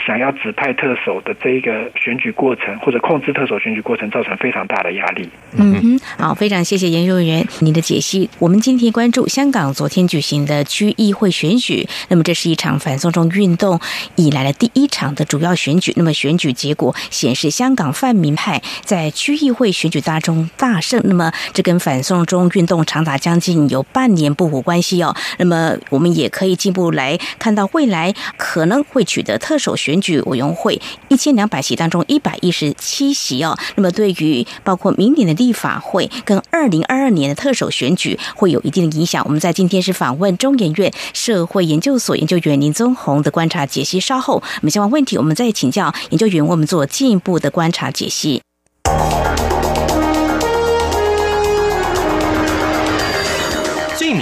想要指派特首的这一个选举过程，或者控制特首选举过程，造成非常大的压力。嗯哼，好，非常谢谢研究员您的解析。我们今天关注香港昨天举行的区议会选举，那么这是一场反送中运动以来的第一场的主要选举。那么选举结果显示，香港泛民派在区议会选举当中大胜，那么这跟反送中运动长达将近有半年不无关系哦。那么我们也可以进一步来看到，未来可能会取得特首选举委员会一千两百席当中一百一十七席哦。那么对于包括明年的立法会跟二零二二年的特首选举会有一定的影响。我们在今天是访问中研院社会研究所研究员林宗宏的观察解析。稍后我们相关问题，我们再请教研究员，为我们做进一步的观察解析。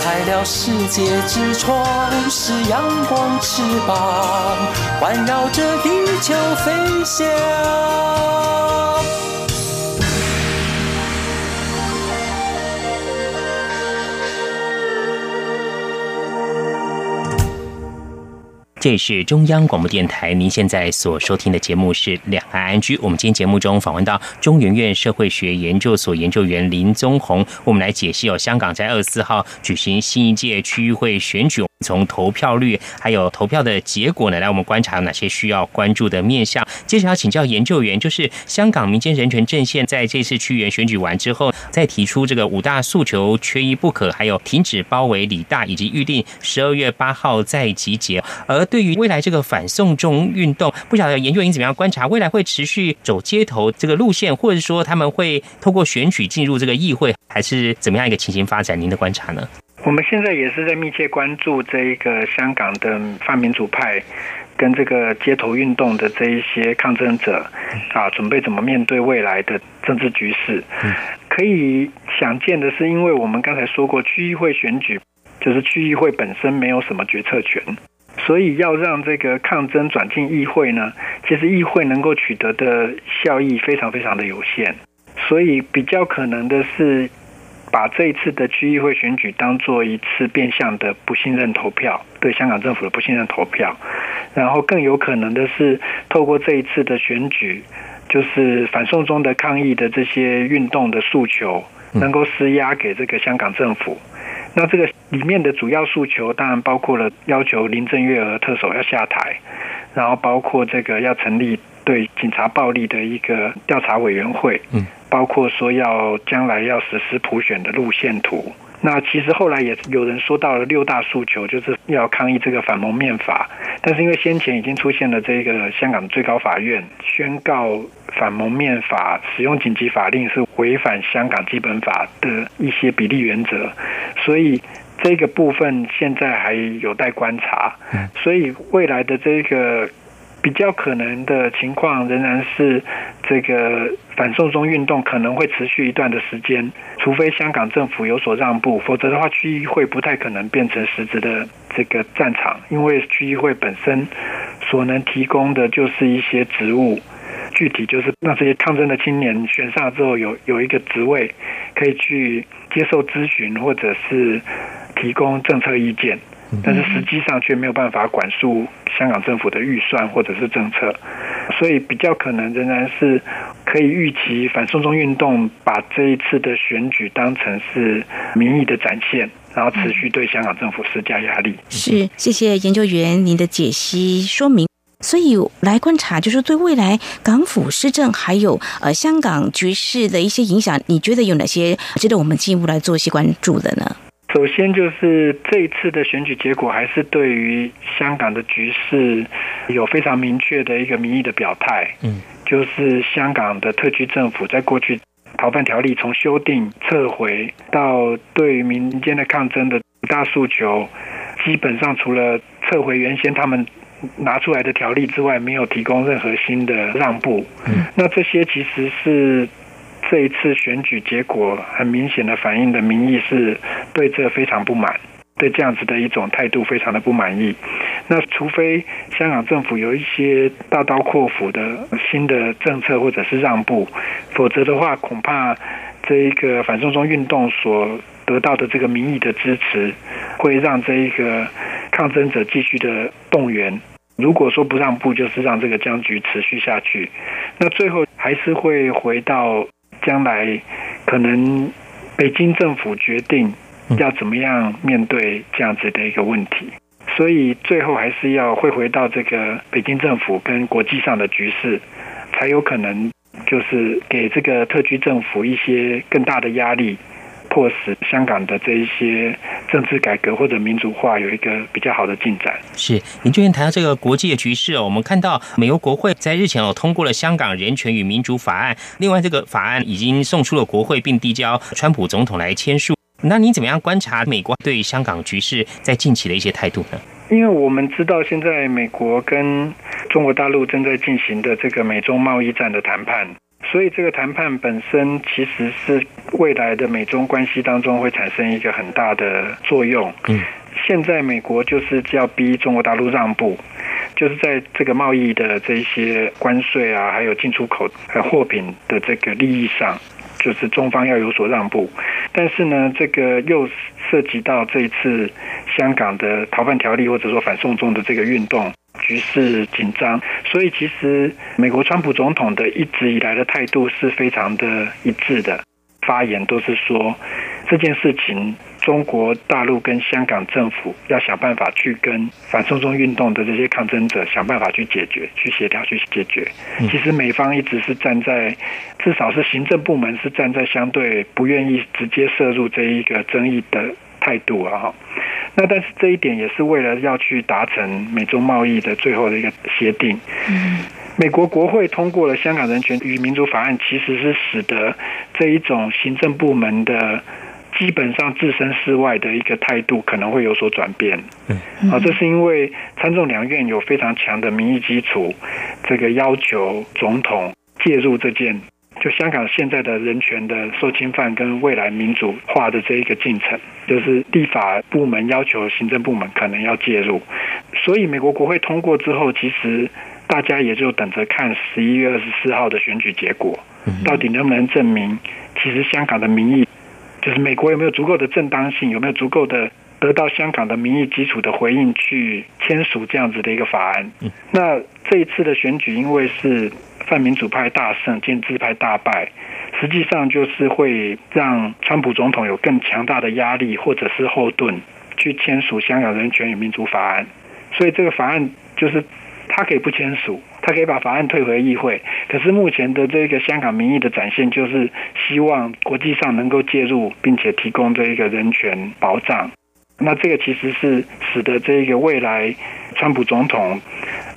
开了世界之窗，是阳光翅膀环绕着地球飞翔。这里是中央广播电台，您现在所收听的节目是《两岸安居》。我们今天节目中访问到中研院社会学研究所研究员林宗宏，我们来解析哦，香港在二十四号举行新一届区域会选举。从投票率还有投票的结果呢，来我们观察有哪些需要关注的面向。接着要请教研究员，就是香港民间人权阵线在这次区议员选举完之后，再提出这个五大诉求缺一不可，还有停止包围李大，以及预定十二月八号再集结。而对于未来这个反送中运动，不晓得研究员怎么样观察，未来会持续走街头这个路线，或者说他们会透过选举进入这个议会，还是怎么样一个情形发展？您的观察呢？我们现在也是在密切关注这一个香港的泛民主派跟这个街头运动的这一些抗争者啊，准备怎么面对未来的政治局势。可以想见的是，因为我们刚才说过，区议会选举就是区议会本身没有什么决策权，所以要让这个抗争转进议会呢，其实议会能够取得的效益非常非常的有限，所以比较可能的是。把这一次的区议会选举当做一次变相的不信任投票，对香港政府的不信任投票，然后更有可能的是透过这一次的选举，就是反送中的抗议的这些运动的诉求，能够施压给这个香港政府。那这个里面的主要诉求，当然包括了要求林郑月娥特首要下台，然后包括这个要成立对警察暴力的一个调查委员会。嗯。包括说要将来要实施普选的路线图，那其实后来也有人说到了六大诉求，就是要抗议这个反蒙面法。但是因为先前已经出现了这个香港最高法院宣告反蒙面法使用紧急法令是违反香港基本法的一些比例原则，所以这个部分现在还有待观察。所以未来的这个。比较可能的情况仍然是，这个反送中运动可能会持续一段的时间，除非香港政府有所让步，否则的话，区议会不太可能变成实质的这个战场，因为区议会本身所能提供的就是一些职务，具体就是让这些抗争的青年选上之后有有一个职位，可以去接受咨询或者是提供政策意见。但是实际上却没有办法管束香港政府的预算或者是政策，所以比较可能仍然是可以预期反送中运动把这一次的选举当成是民意的展现，然后持续对香港政府施加压力。是，谢谢研究员您的解析说明。所以来观察，就是对未来港府施政还有呃香港局势的一些影响，你觉得有哪些值得我们进一步来做一些关注的呢？首先就是这一次的选举结果，还是对于香港的局势有非常明确的一个民意的表态。嗯，就是香港的特区政府在过去逃犯条例从修订撤回到对民间的抗争的大诉求，基本上除了撤回原先他们拿出来的条例之外，没有提供任何新的让步。嗯，那这些其实是。这一次选举结果很明显的反映的民意是对这非常不满，对这样子的一种态度非常的不满意。那除非香港政府有一些大刀阔斧的新的政策或者是让步，否则的话，恐怕这一个反送中运动所得到的这个民意的支持，会让这一个抗争者继续的动员。如果说不让步，就是让这个僵局持续下去。那最后还是会回到将来，可能北京政府决定要怎么样面对这样子的一个问题。所以最后还是要会回到这个北京政府跟国际上的局势，才有可能就是给这个特区政府一些更大的压力。迫使香港的这一些政治改革或者民主化有一个比较好的进展。是，您最近谈到这个国际的局势哦，我们看到美国国会在日前哦通过了《香港人权与民主法案》，另外这个法案已经送出了国会，并递交川普总统来签署。那您怎么样观察美国对香港局势在近期的一些态度呢？因为我们知道，现在美国跟中国大陆正在进行的这个美中贸易战的谈判。所以，这个谈判本身其实是未来的美中关系当中会产生一个很大的作用。嗯，现在美国就是要逼中国大陆让步，就是在这个贸易的这些关税啊，还有进出口呃货品的这个利益上，就是中方要有所让步。但是呢，这个又涉及到这一次香港的逃犯条例，或者说反送中的这个运动。局势紧张，所以其实美国川普总统的一直以来的态度是非常的一致的，发言都是说这件事情，中国大陆跟香港政府要想办法去跟反送中运动的这些抗争者想办法去解决、去协调、去解决。其实美方一直是站在，至少是行政部门是站在相对不愿意直接涉入这一个争议的态度啊。那但是这一点也是为了要去达成美中贸易的最后的一个协定。嗯，美国国会通过了《香港人权与民主法案》，其实是使得这一种行政部门的基本上置身事外的一个态度可能会有所转变。嗯，啊，这是因为参众两院有非常强的民意基础，这个要求总统介入这件。就香港现在的人权的受侵犯跟未来民主化的这一个进程，就是立法部门要求行政部门可能要介入，所以美国国会通过之后，其实大家也就等着看十一月二十四号的选举结果，到底能不能证明，其实香港的民意，就是美国有没有足够的正当性，有没有足够的得到香港的民意基础的回应去签署这样子的一个法案。那这一次的选举，因为是。泛民主派大胜，建制派大败，实际上就是会让川普总统有更强大的压力或者是后盾，去签署《香港人权与民主法案》。所以这个法案就是他可以不签署，他可以把法案退回议会。可是目前的这个香港民意的展现，就是希望国际上能够介入，并且提供这一个人权保障。那这个其实是使得这个未来川普总统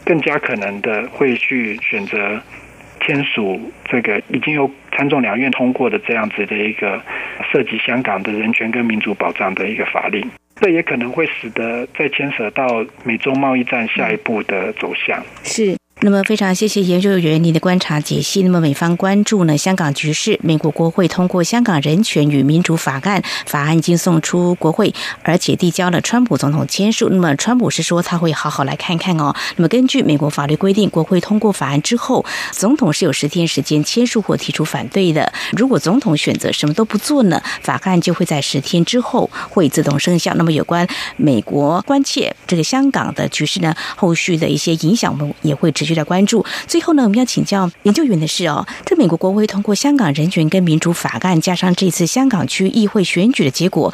更加可能的会去选择。签署这个已经有参众两院通过的这样子的一个涉及香港的人权跟民主保障的一个法令，这也可能会使得再牵涉到美中贸易战下一步的走向。是。那么非常谢谢研究员您的观察解析。那么美方关注呢香港局势，美国国会通过《香港人权与民主法案》，法案已经送出国会，而且递交了川普总统签署。那么川普是说他会好好来看看哦。那么根据美国法律规定，国会通过法案之后，总统是有十天时间签署或提出反对的。如果总统选择什么都不做呢，法案就会在十天之后会自动生效。那么有关美国关切这个香港的局势呢，后续的一些影响，我们也会持。续的关注。最后呢，我们要请教研究员的是哦，这美国国会通过香港人权跟民主法案，加上这次香港区议会选举的结果，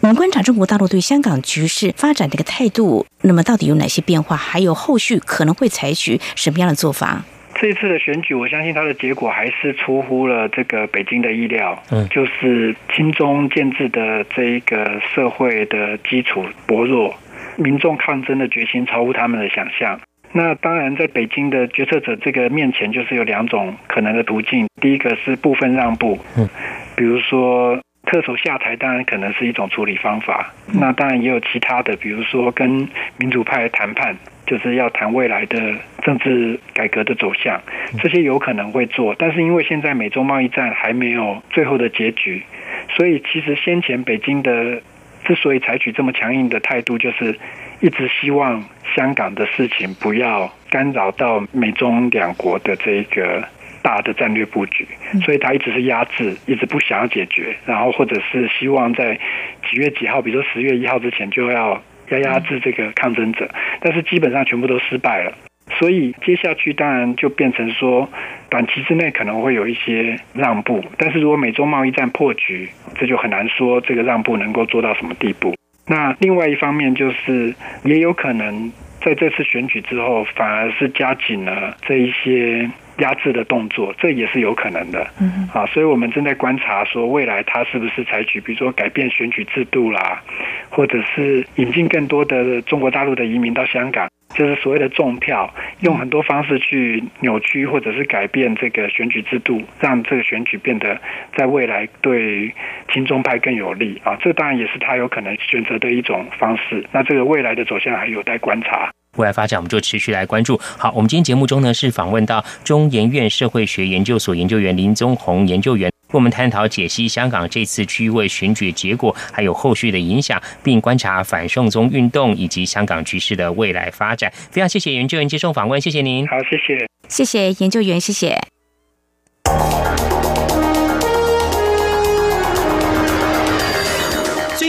我们观察中国大陆对香港局势发展的一个态度，那么到底有哪些变化？还有后续可能会采取什么样的做法？这次的选举，我相信它的结果还是出乎了这个北京的意料，嗯，就是亲中建制的这一个社会的基础薄弱，民众抗争的决心超乎他们的想象。那当然，在北京的决策者这个面前，就是有两种可能的途径。第一个是部分让步，嗯，比如说特首下台，当然可能是一种处理方法。那当然也有其他的，比如说跟民主派谈判，就是要谈未来的政治改革的走向，这些有可能会做。但是因为现在美中贸易战还没有最后的结局，所以其实先前北京的之所以采取这么强硬的态度，就是一直希望。香港的事情不要干扰到美中两国的这个大的战略布局，所以他一直是压制，一直不想要解决，然后或者是希望在几月几号，比如说十月一号之前就要要压制这个抗争者，但是基本上全部都失败了。所以接下去当然就变成说，短期之内可能会有一些让步，但是如果美中贸易战破局，这就很难说这个让步能够做到什么地步。那另外一方面就是，也有可能在这次选举之后，反而是加紧了这一些压制的动作，这也是有可能的。嗯，啊，所以我们正在观察说，未来他是不是采取，比如说改变选举制度啦，或者是引进更多的中国大陆的移民到香港。就是所谓的重票，用很多方式去扭曲或者是改变这个选举制度，让这个选举变得在未来对亲中派更有利啊！这当然也是他有可能选择的一种方式。那这个未来的走向还有待观察。未来发展，我们就持续来关注。好，我们今天节目中呢是访问到中研院社会学研究所研究员林宗宏研究员。我们探讨解析香港这次区位选举结果，还有后续的影响，并观察反送中运动以及香港局势的未来发展。非常谢谢研究员接受访问，谢谢您。好，谢谢，谢谢研究员，谢谢。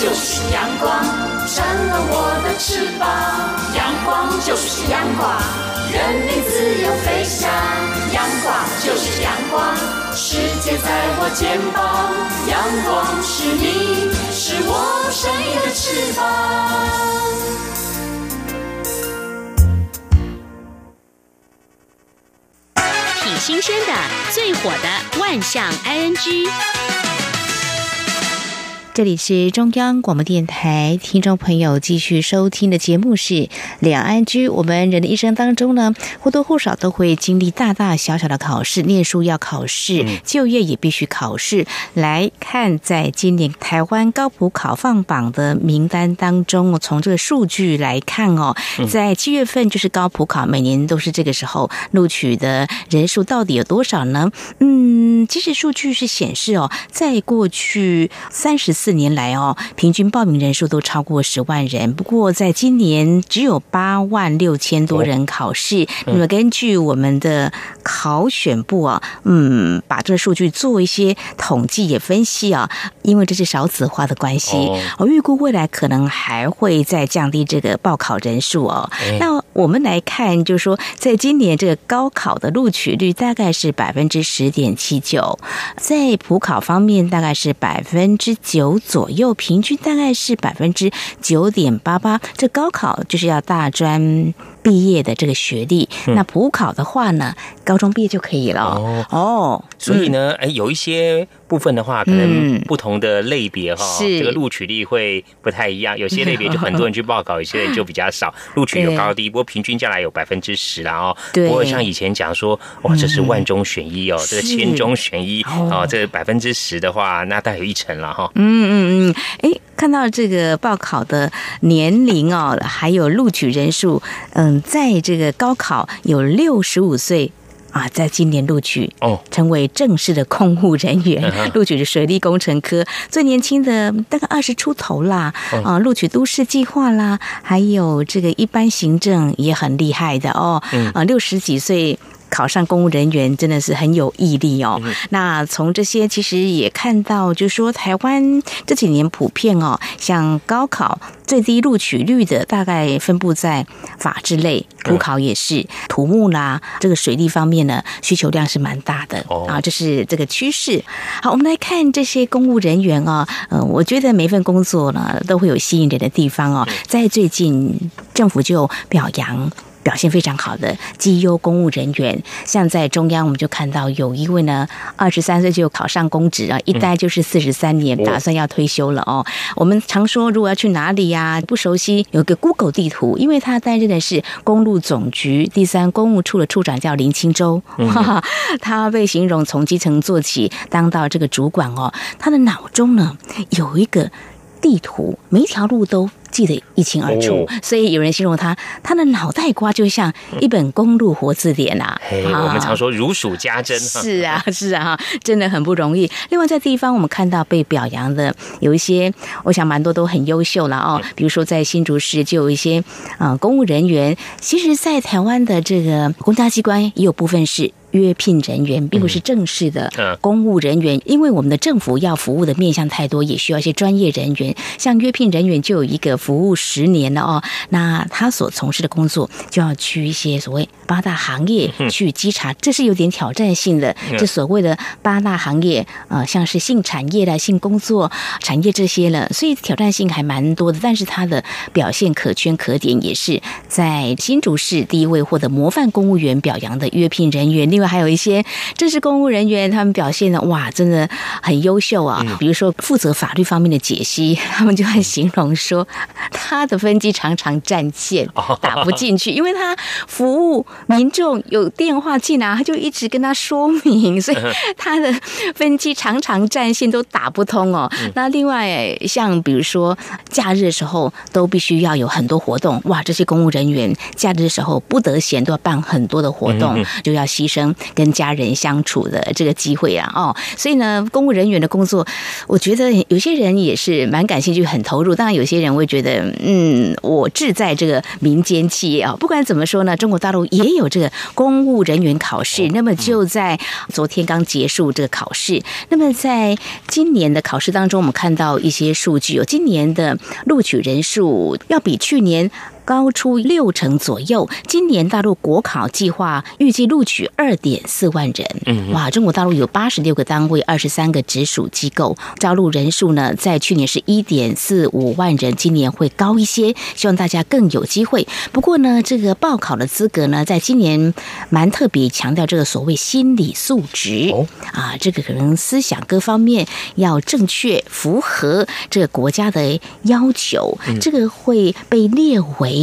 就是阳光，扇了我的翅膀。阳光就是阳光，任你自由飞翔。阳光就是阳光，世界在我肩膀。阳光是你，是我生命的翅膀。挺新鲜的，最火的万象 ING。这里是中央广播电台，听众朋友继续收听的节目是《两岸居》。我们人的一生当中呢，或多或少都会经历大大小小的考试，念书要考试，就业也必须考试。来看，在今年台湾高普考放榜的名单当中，从这个数据来看哦，在七月份就是高普考，每年都是这个时候录取的人数到底有多少呢？嗯，其实数据是显示哦，在过去三十。四年来哦，平均报名人数都超过十万人。不过在今年只有八万六千多人考试。那么根据我们的考选部啊，嗯，把这个数据做一些统计也分析啊，因为这是少子化的关系，我预估未来可能还会再降低这个报考人数哦。那我们来看，就是说，在今年这个高考的录取率大概是百分之十点七九，在普考方面大概是百分之九。左右，平均大概是百分之九点八八。这高考就是要大专毕业的这个学历，那普考的话呢，高中毕业就可以了。哦，哦所以呢，哎，有一些。部分的话，可能不同的类别哈，这个录取率会不太一样。有些类别就很多人去报考，有些人就比较少，录取有高低。不过平均下来有百分之十啦哦。不过像以前讲说，哇，这是万中选一哦，这个千中选一哦，这百分之十的话，那大有一成了哈。嗯嗯嗯，哎，看到这个报考的年龄哦，还有录取人数，嗯，在这个高考有六十五岁。啊，在今年录取哦，成为正式的公务人员，录取的水利工程科，最年轻的大概二十出头啦。啊，录取都市计划啦，还有这个一般行政也很厉害的哦。啊，六十几岁。考上公务人员真的是很有毅力哦。那从这些其实也看到，就是说台湾这几年普遍哦，像高考最低录取率的大概分布在法制类，普考也是土木啦，这个水利方面呢需求量是蛮大的啊，这是这个趋势。好，我们来看这些公务人员啊，嗯，我觉得每份工作呢都会有吸引人的地方哦，在最近政府就表扬。表现非常好的绩优公务人员，像在中央，我们就看到有一位呢，二十三岁就考上公职啊，一待就是四十三年，打算要退休了哦。我们常说，如果要去哪里呀，不熟悉，有个 Google 地图，因为他担任的是公路总局第三公务处的处长，叫林清洲，他被形容从基层做起，当到这个主管哦，他的脑中呢有一个地图，每一条路都。记得一清二楚，所以有人形容他，他的脑袋瓜就像一本公路活字典啊！我们常说如数家珍，是啊，是啊，真的很不容易。另外在地方，我们看到被表扬的有一些，我想蛮多都很优秀了哦。比如说在新竹市就有一些啊公务人员，其实，在台湾的这个公家机关也有部分是。约聘人员并不是正式的公务人员，因为我们的政府要服务的面向太多，也需要一些专业人员。像约聘人员就有一个服务十年了哦，那他所从事的工作就要去一些所谓八大行业去稽查，这是有点挑战性的。这所谓的八大行业啊，像是性产业啦、性工作产业这些了，所以挑战性还蛮多的。但是他的表现可圈可点，也是在新竹市第一位获得模范公务员表扬的约聘人员。另另外还有一些正式公务人员，他们表现的哇，真的很优秀啊！比如说负责法律方面的解析，他们就会形容说，他的分机常常占线，打不进去，因为他服务民众有电话进来，他就一直跟他说明，所以他的分机常常占线都打不通哦。那另外像比如说假日的时候，都必须要有很多活动，哇，这些公务人员假日的时候不得闲，都要办很多的活动，就要牺牲。跟家人相处的这个机会啊，哦，所以呢，公务人员的工作，我觉得有些人也是蛮感兴趣、很投入。当然，有些人会觉得，嗯，我志在这个民间企业啊。不管怎么说呢，中国大陆也有这个公务人员考试。那么就在昨天刚结束这个考试。那么在今年的考试当中，我们看到一些数据，有今年的录取人数要比去年。高出六成左右。今年大陆国考计划预计录取二点四万人。嗯，哇，中国大陆有八十六个单位，二十三个直属机构，招录人数呢，在去年是一点四五万人，今年会高一些，希望大家更有机会。不过呢，这个报考的资格呢，在今年蛮特别强调这个所谓心理素质哦啊，这个可能思想各方面要正确，符合这个国家的要求，这个会被列为。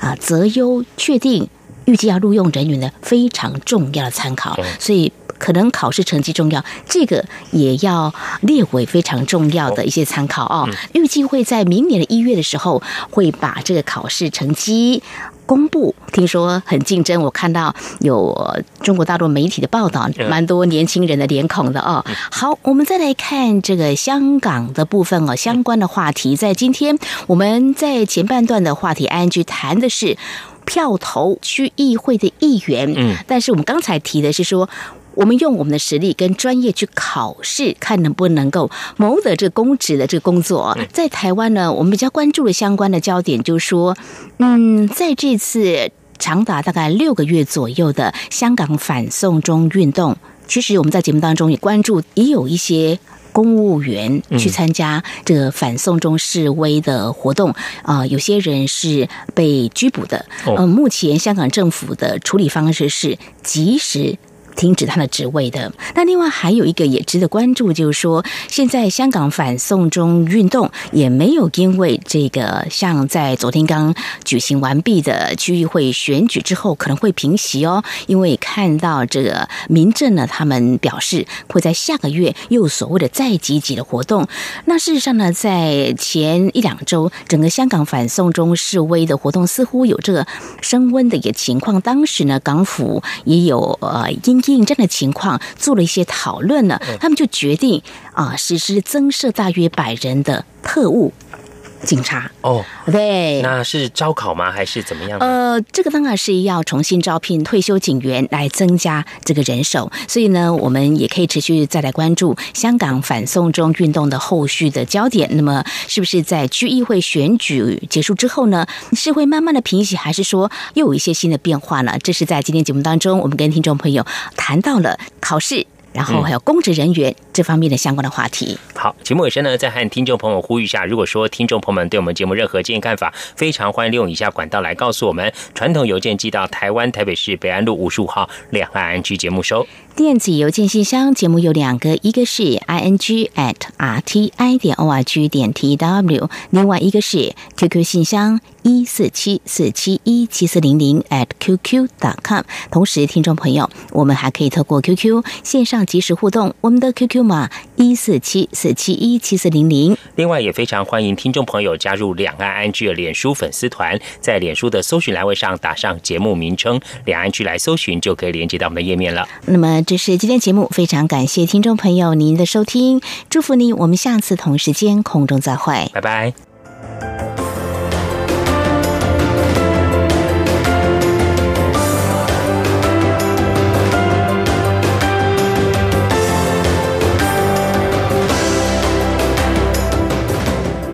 啊，择优确定预计要录用人员的非常重要的参考，所以可能考试成绩重要，这个也要列为非常重要的一些参考哦。预计会在明年的一月的时候会把这个考试成绩。公布，听说很竞争。我看到有中国大陆媒体的报道，蛮多年轻人的脸孔的哦。好，我们再来看这个香港的部分哦，相关的话题。在今天我们在前半段的话题，ING 谈的是票投区议会的议员，嗯，但是我们刚才提的是说。我们用我们的实力跟专业去考试，看能不能够谋得这个公职的这个工作。在台湾呢，我们比较关注的相关的焦点，就是说，嗯，在这次长达大概六个月左右的香港反送中运动，其实我们在节目当中也关注，也有一些公务员去参加这个反送中示威的活动啊，有些人是被拘捕的。嗯，目前香港政府的处理方式是及时。停止他的职位的。那另外还有一个也值得关注，就是说，现在香港反送中运动也没有因为这个，像在昨天刚举行完毕的区域会选举之后，可能会平息哦。因为看到这个民政呢，他们表示会在下个月又所谓的再积极的活动。那事实上呢，在前一两周，整个香港反送中示威的活动似乎有这个升温的一个情况。当时呢，港府也有呃因。应战的情况做了一些讨论呢，他们就决定啊实施增设大约百人的特务警察哦，对，那是招考吗？还是怎么样？呃，这个当然是要重新招聘退休警员来增加这个人手，所以呢，我们也可以持续再来关注香港反送中运动的后续的焦点。那么，是不是在区议会选举结束之后呢，是会慢慢的平息，还是说又有一些新的变化呢？这是在今天节目当中，我们跟听众朋友谈到了考试。然后还有公职人员这方面的相关的话题。好，节目尾声呢，再和听众朋友呼吁一下，如果说听众朋友们对我们节目任何建议看法，非常欢迎利用以下管道来告诉我们：传统邮件寄到台湾台北市北安路五十五号两岸安居节目收；电子邮件信箱节目有两个，一个是 i n g at r t i 点 o r g 点 t w，另外一个是 QQ 信箱一四七四七一七四零零 at qq dot com。同时，听众朋友，我们还可以透过 QQ 线上。及时互动，我们的 QQ 码一四七四七一七四零零。另外，也非常欢迎听众朋友加入两岸安居的脸书粉丝团，在脸书的搜寻栏位上打上节目名称“两岸居”来搜寻，就可以连接到我们的页面了。那么，这是今天节目，非常感谢听众朋友您的收听，祝福您，我们下次同时间空中再会，拜拜。